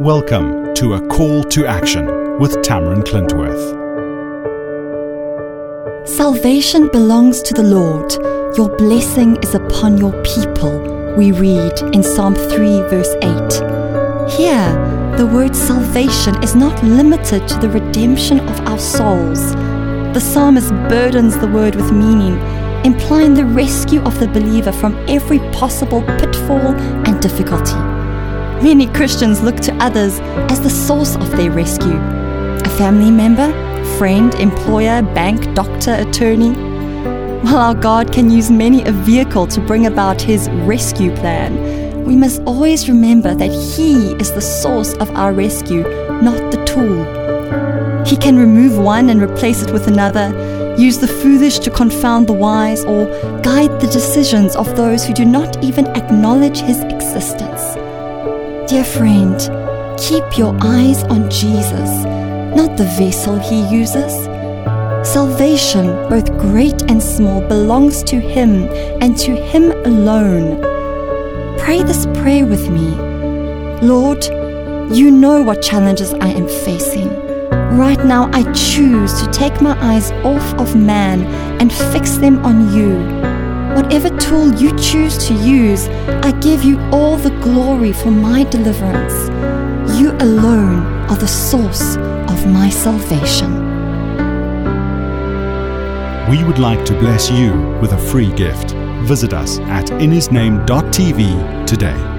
Welcome to A Call to Action with Tamarin Clintworth. Salvation belongs to the Lord. Your blessing is upon your people, we read in Psalm 3, verse 8. Here, the word salvation is not limited to the redemption of our souls. The psalmist burdens the word with meaning, implying the rescue of the believer from every possible pitfall and difficulty. Many Christians look to others as the source of their rescue a family member, friend, employer, bank, doctor, attorney. While our God can use many a vehicle to bring about his rescue plan, we must always remember that he is the source of our rescue, not the tool. He can remove one and replace it with another, use the foolish to confound the wise, or guide the decisions of those who do not even acknowledge his existence. Dear friend, keep your eyes on Jesus, not the vessel he uses. Salvation, both great and small, belongs to him and to him alone. Pray this prayer with me. Lord, you know what challenges I am facing. Right now, I choose to take my eyes off of man and fix them on you. Whatever tool you choose to use, I give you all the glory for my deliverance. You alone are the source of my salvation. We would like to bless you with a free gift. Visit us at inhisname.tv today.